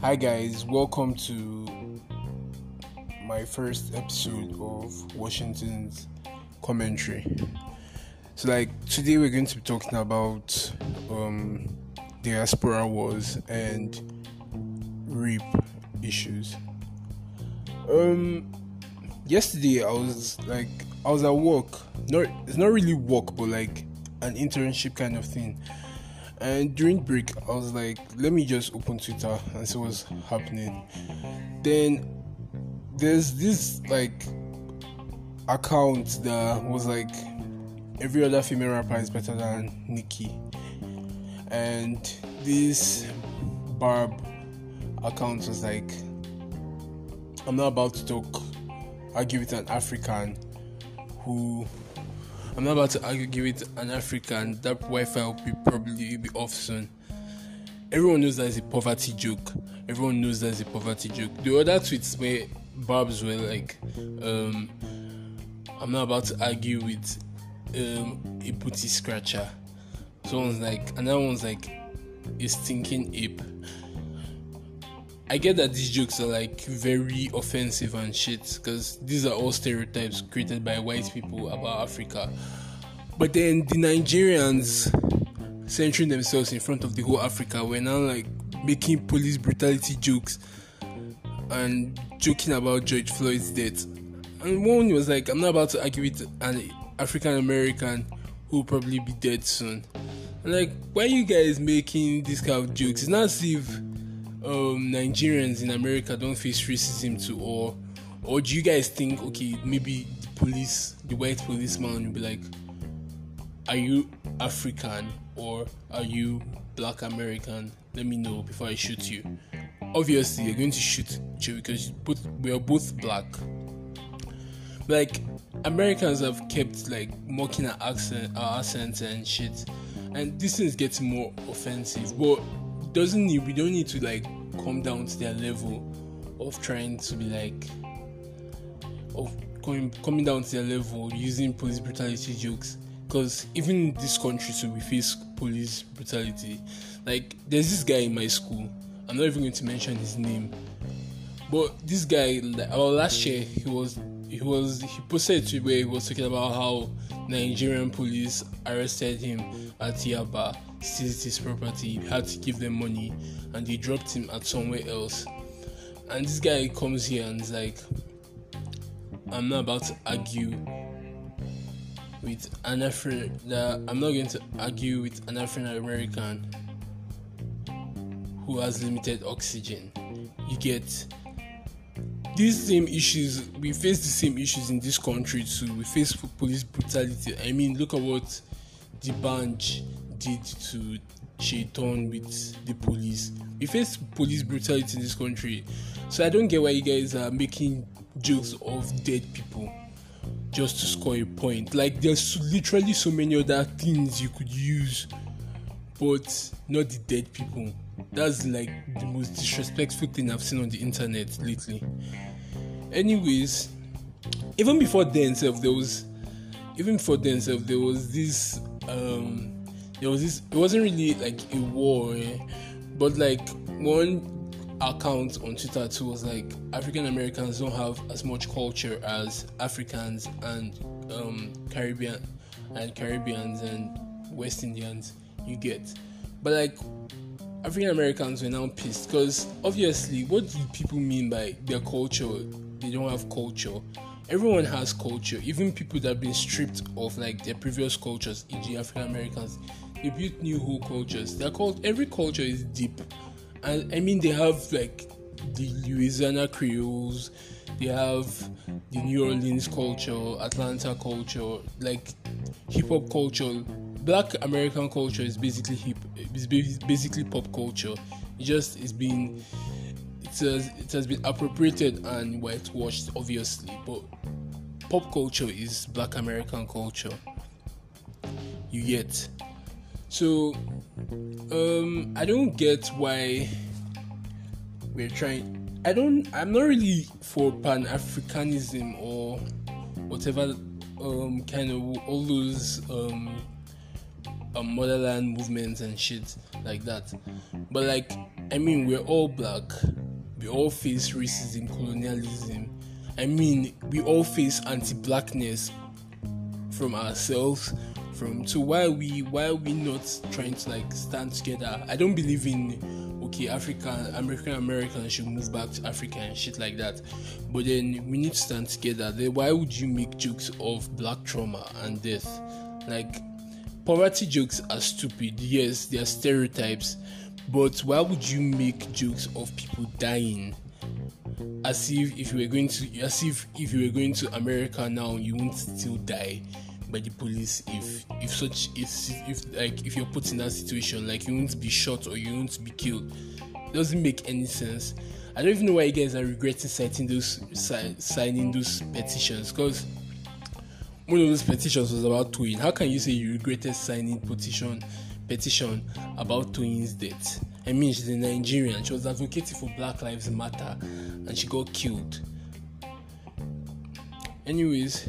Hi, guys, welcome to my first episode of Washington's commentary. So, like, today we're going to be talking about um, diaspora wars and rape issues. Um, yesterday I was like, I was at work. Not, it's not really work, but like an internship kind of thing and during break, I was like, let me just open Twitter and see what's happening. Then there's this like account that was like every other female rapper is better than Nicki. And this Barb account was like I'm not about to talk I give it an African who I'm not about to argue with an African. That Wi-Fi will be probably be off soon. Everyone knows that it's a poverty joke. Everyone knows that it's a poverty joke. The other tweets where Barb's were like, um, "I'm not about to argue with um, a booty scratcher." Someone's like, another one's like, "A stinking ape." I get that these jokes are like very offensive and shit because these are all stereotypes created by white people about Africa. But then the Nigerians centering themselves in front of the whole Africa were now like making police brutality jokes and joking about George Floyd's death. And one was like, I'm not about to argue with an African American who will probably be dead soon. And like, why are you guys making these kind of jokes? It's not as if um, Nigerians in America don't face racism too, or or do you guys think okay maybe the police, the white policeman will be like, are you African or are you Black American? Let me know before I shoot you. Obviously, you're going to shoot you because both we are both black. Like Americans have kept like mocking our accent, our and shit, and this is getting more offensive. But doesn't need we don't need to like come down to their level of trying to be like of coming coming down to their level using police brutality jokes. Because even in this country so we face police brutality. Like there's this guy in my school. I'm not even going to mention his name. But this guy our last year he was he was he posted to where he was talking about how nigerian police arrested him at yaba seized his property, had to give them money, and they dropped him at somewhere else. And this guy comes here and is like, I'm not about to argue with an African. I'm not going to argue with an African American who has limited oxygen. You get these same issues. We face the same issues in this country too. We face police brutality. I mean, look at what the bunch did to Seyitan with the police. We face police brutality in this country, so I don't get why you guys are making jokes of dead people just to score a point. Like there's literally so many other things you could use, but not the dead people. That's like the most disrespectful thing I've seen on the internet lately. Anyways, even before then, self there was even before then, self there was this um there was this it wasn't really like a war eh? but like one account on twitter too was like african americans don't have as much culture as africans and um, caribbean and caribbeans and west indians you get. But like african americans were now pissed because obviously what do people mean by their culture? They don't have culture. Everyone has culture. Even people that have been stripped of like their previous cultures e.g african americans they built new whole cultures. They're called every culture is deep, and I mean they have like the Louisiana Creoles, they have the New Orleans culture, Atlanta culture, like hip hop culture. Black American culture is basically hip, is basically pop culture. It just is being it has it has been appropriated and whitewashed, obviously, but pop culture is Black American culture. You get so um I don't get why we're trying I don't I'm not really for pan Africanism or whatever um kind of all those um um, motherland movements and shit like that. But like, I mean, we're all black. We all face racism, colonialism. I mean, we all face anti-blackness from ourselves. From so why we why we not trying to like stand together? I don't believe in okay, African American Americans should move back to Africa and shit like that. But then we need to stand together. Then why would you make jokes of black trauma and death? Like poverty jokes are stupid. Yes, they are stereotypes. But why would you make jokes of people dying? As if if you were going to as if if you were going to America now you won't still die by the police if if such if if like if you're put in that situation like you won't be shot or you won't be killed it doesn't make any sense i don't even know why you guys are regretting signing those signing those petitions because one of those petitions was about Toyin. How can you say you regretted signing petition petition about Toyin's death? I mean, she's a Nigerian. She was advocating for Black Lives Matter, and she got killed. Anyways,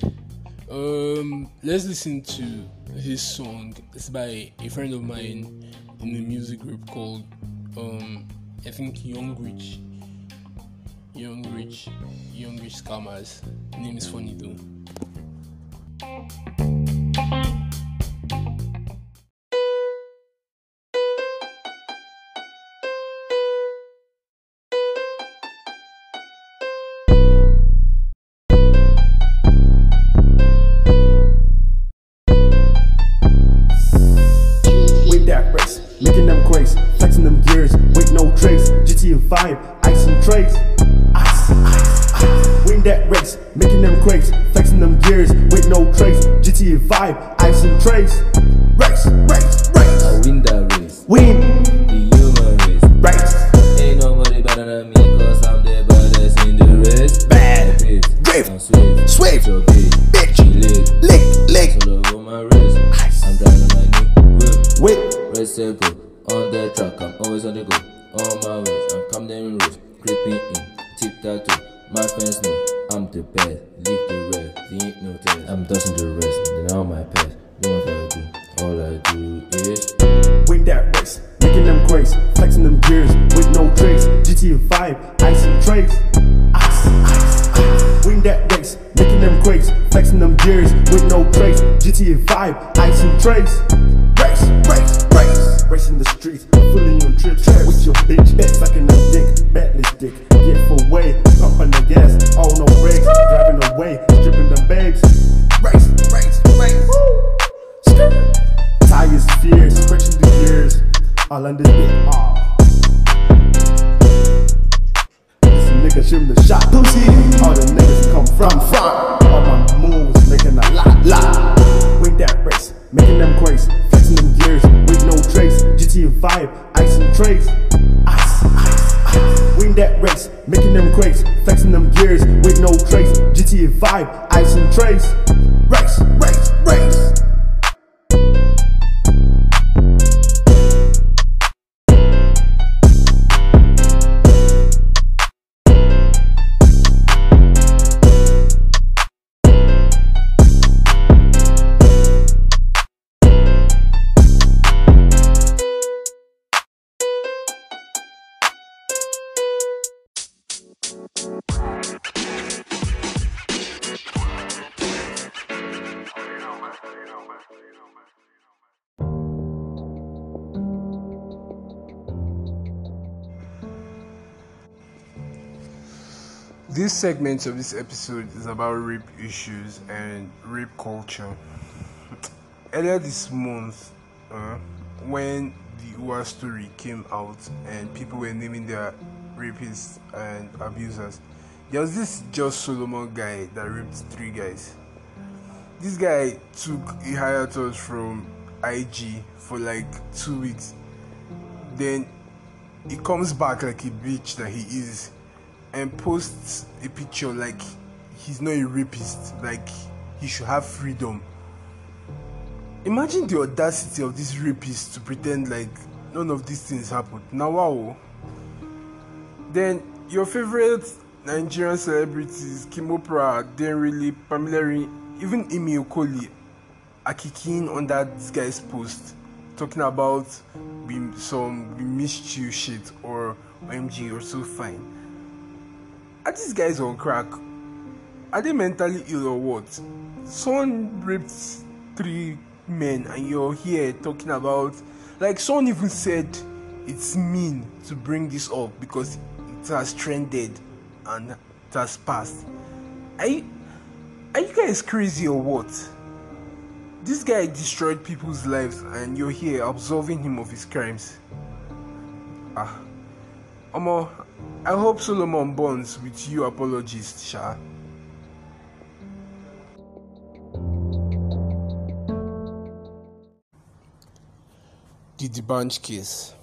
um, let's listen to his song. It's by a friend of mine in a music group called um, I think Young Rich. Young Rich, Young Rich Scammers. Name is funny though. 5, ice and trace. Race, race, them crazy, flexing them gears with no trace. GTA 5, ice and trace. Ice, ice. Win that race, making them crazy, flexing them gears with no trace. GTA 5, ice and trace. Race, race, race. Racing the streets, fully on trips with your bitch, sucking them dick, batless dick. Get for way, pumping the gas, all no brakes, driving away, on this bit. Aw. This nigga shooting the shot, pussy. All the niggas come from front. All my moves making a lot, lot. Win that race, making them crazy, flexing them gears with no trace. GTA 5, ice and trace. Ice, ice, ice. Win that race, making them crazy, flexing them gears with no trace. GTA 5, ice and trace. This segment of this episode is about rape issues and rape culture. Earlier this month, uh, when the UA story came out and people were naming their rapists and abusers, there was this Josh Solomon guy that raped three guys. This guy took a hiatus from IG for like two weeks. Then he comes back like a bitch that he is and posts a picture like he's not a rapist, like he should have freedom. Imagine the audacity of this rapist to pretend like none of these things happened. Now, wow. Then your favorite Nigerian celebrities, Kim Kimopra, Denrele, Pamela, even Imi Okoli, are kicking on that guy's post. talking about some you shit or OMG you're so fine. Are these guys on crack? Are they mentally ill or what? Someone raped three men and you're here talking about like someone even said it's mean to bring this up because it has trended and it has passed. Are you, are you guys crazy or what? This guy destroyed people's lives and you're here absolving him of his crimes. Ah. Omo, I hope Solomon bonds with you apologist, Sha. The D'banj case.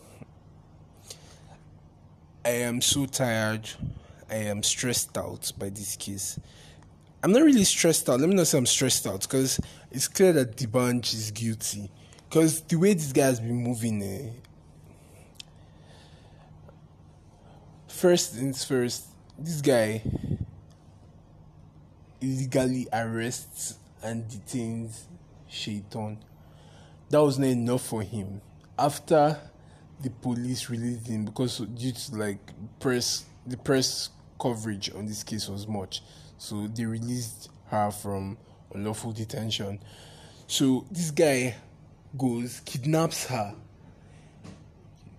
I am so tired. I am stressed out by this case. I'm not really stressed out. Let me not say I'm stressed out because it's clear that D'banj is guilty. Because the way this guy has been moving, eh, first things first, this guy illegally arrests and detains Seyitan. That was not enough for him. After the police released him because due to like press the press coverage on this case was much. So they released her from unlawful detention. So this guy goes, kidnaps her,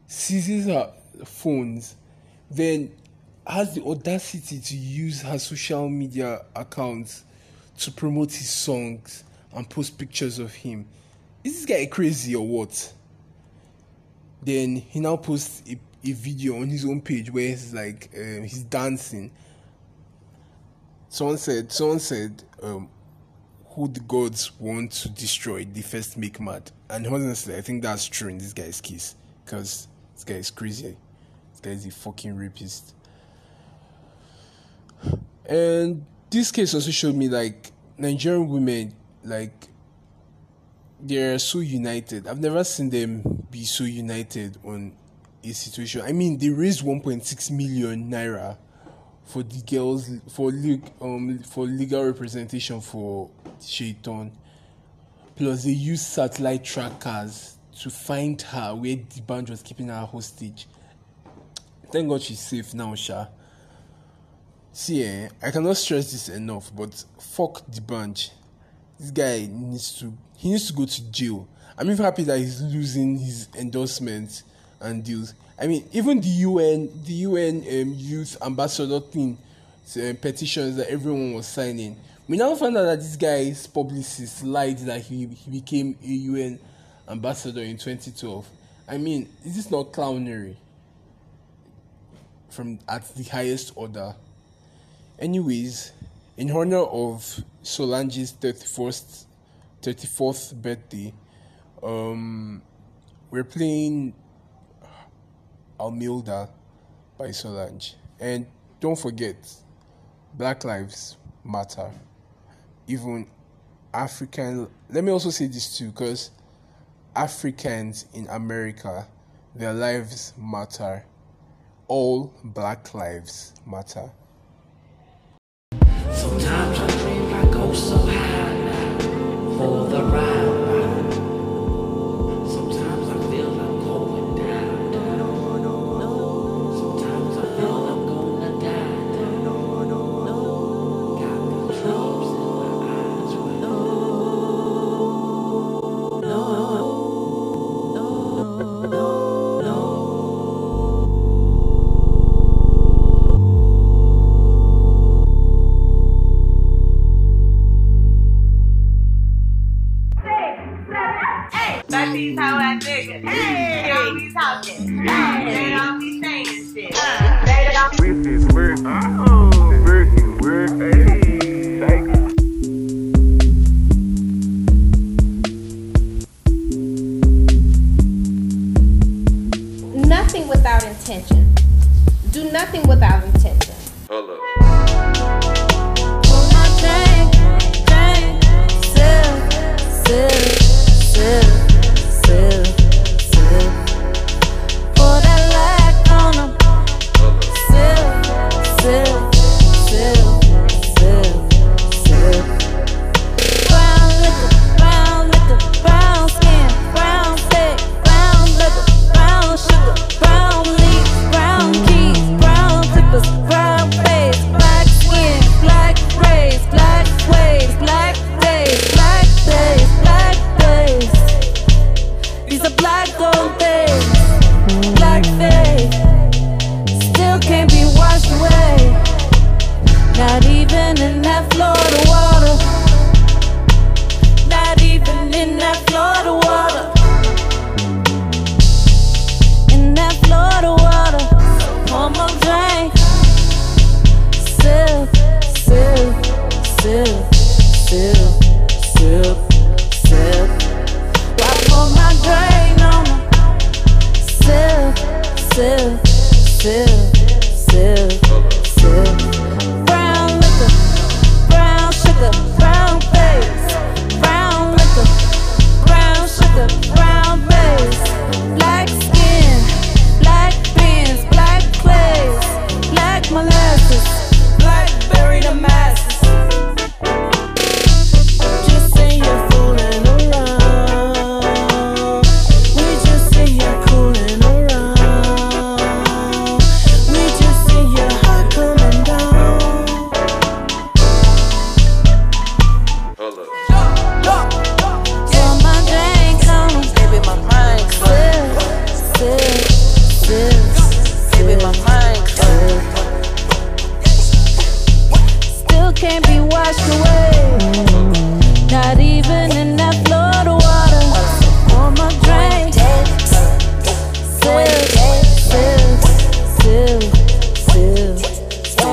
seizes her phones, then has the audacity to use her social media accounts to promote his songs and post pictures of him. Is this guy crazy or what? Then he now posts a, a video on his own page where he's like uh, he's dancing. Someone said someone said um, who the gods want to destroy, they first make mad. And honestly, I think that's true in this guy's case because this guy is crazy. Guy a fucking rapist. And this case also showed me like Nigerian women like they're so united. I've never seen them be so united on a situation. I mean, they raised 1.6 million naira for the girls for leg, um for legal representation for Seyitan. Plus, they used satellite trackers to find her where the D'banj was keeping her hostage. Thank God she's safe now, Sha. See, eh, I cannot stress this enough, but fuck the D'banj. This guy needs to he needs to go to jail. I'm even happy that he's losing his endorsements and deals. I mean, even the UN, the UN um, youth ambassador thing, uh, petitions that everyone was signing. We now found out that this guy's publicist lied that he, he became a UN ambassador in 2012. I mean, is this not clownery? From at the highest order. Anyways, in honor of Solange's 31st, 34th birthday, um, we're playing Almeda by Solange. And don't forget, Black Lives Matter. Even African, let me also say this too, because Africans in America, their lives matter. All Black lives matter. Nothing without intention. Do nothing without intention. Hold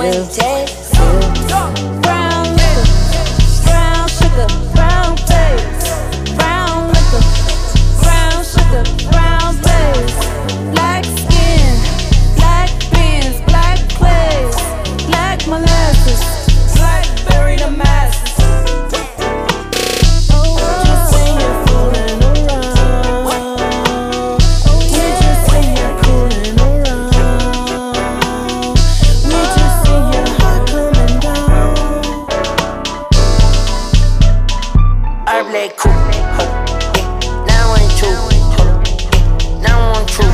We'll take. Gotta cool. Huh. Yeah. Now I ain't true. Huh. Yeah. Now I'm true.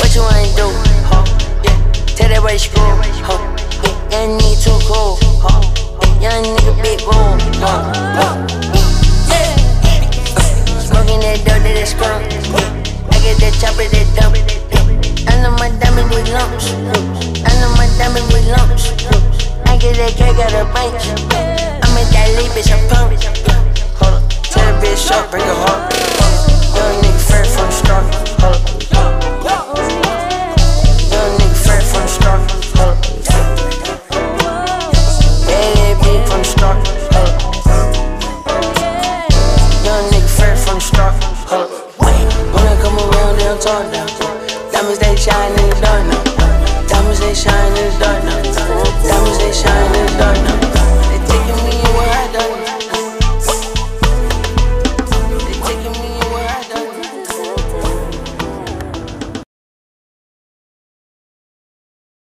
What you ain't do? Tell that way screw. Young nigga too cool. Young nigga big room. Smoking that dope that is scrum. I get that chopper that dump. I know my diamond with lumps. I know my diamond with lumps get that cake out of bank. I'm at that lead, bitch, I'm pumped. Hold up, tell the bitch up, bring her home. Young nigga, fair from the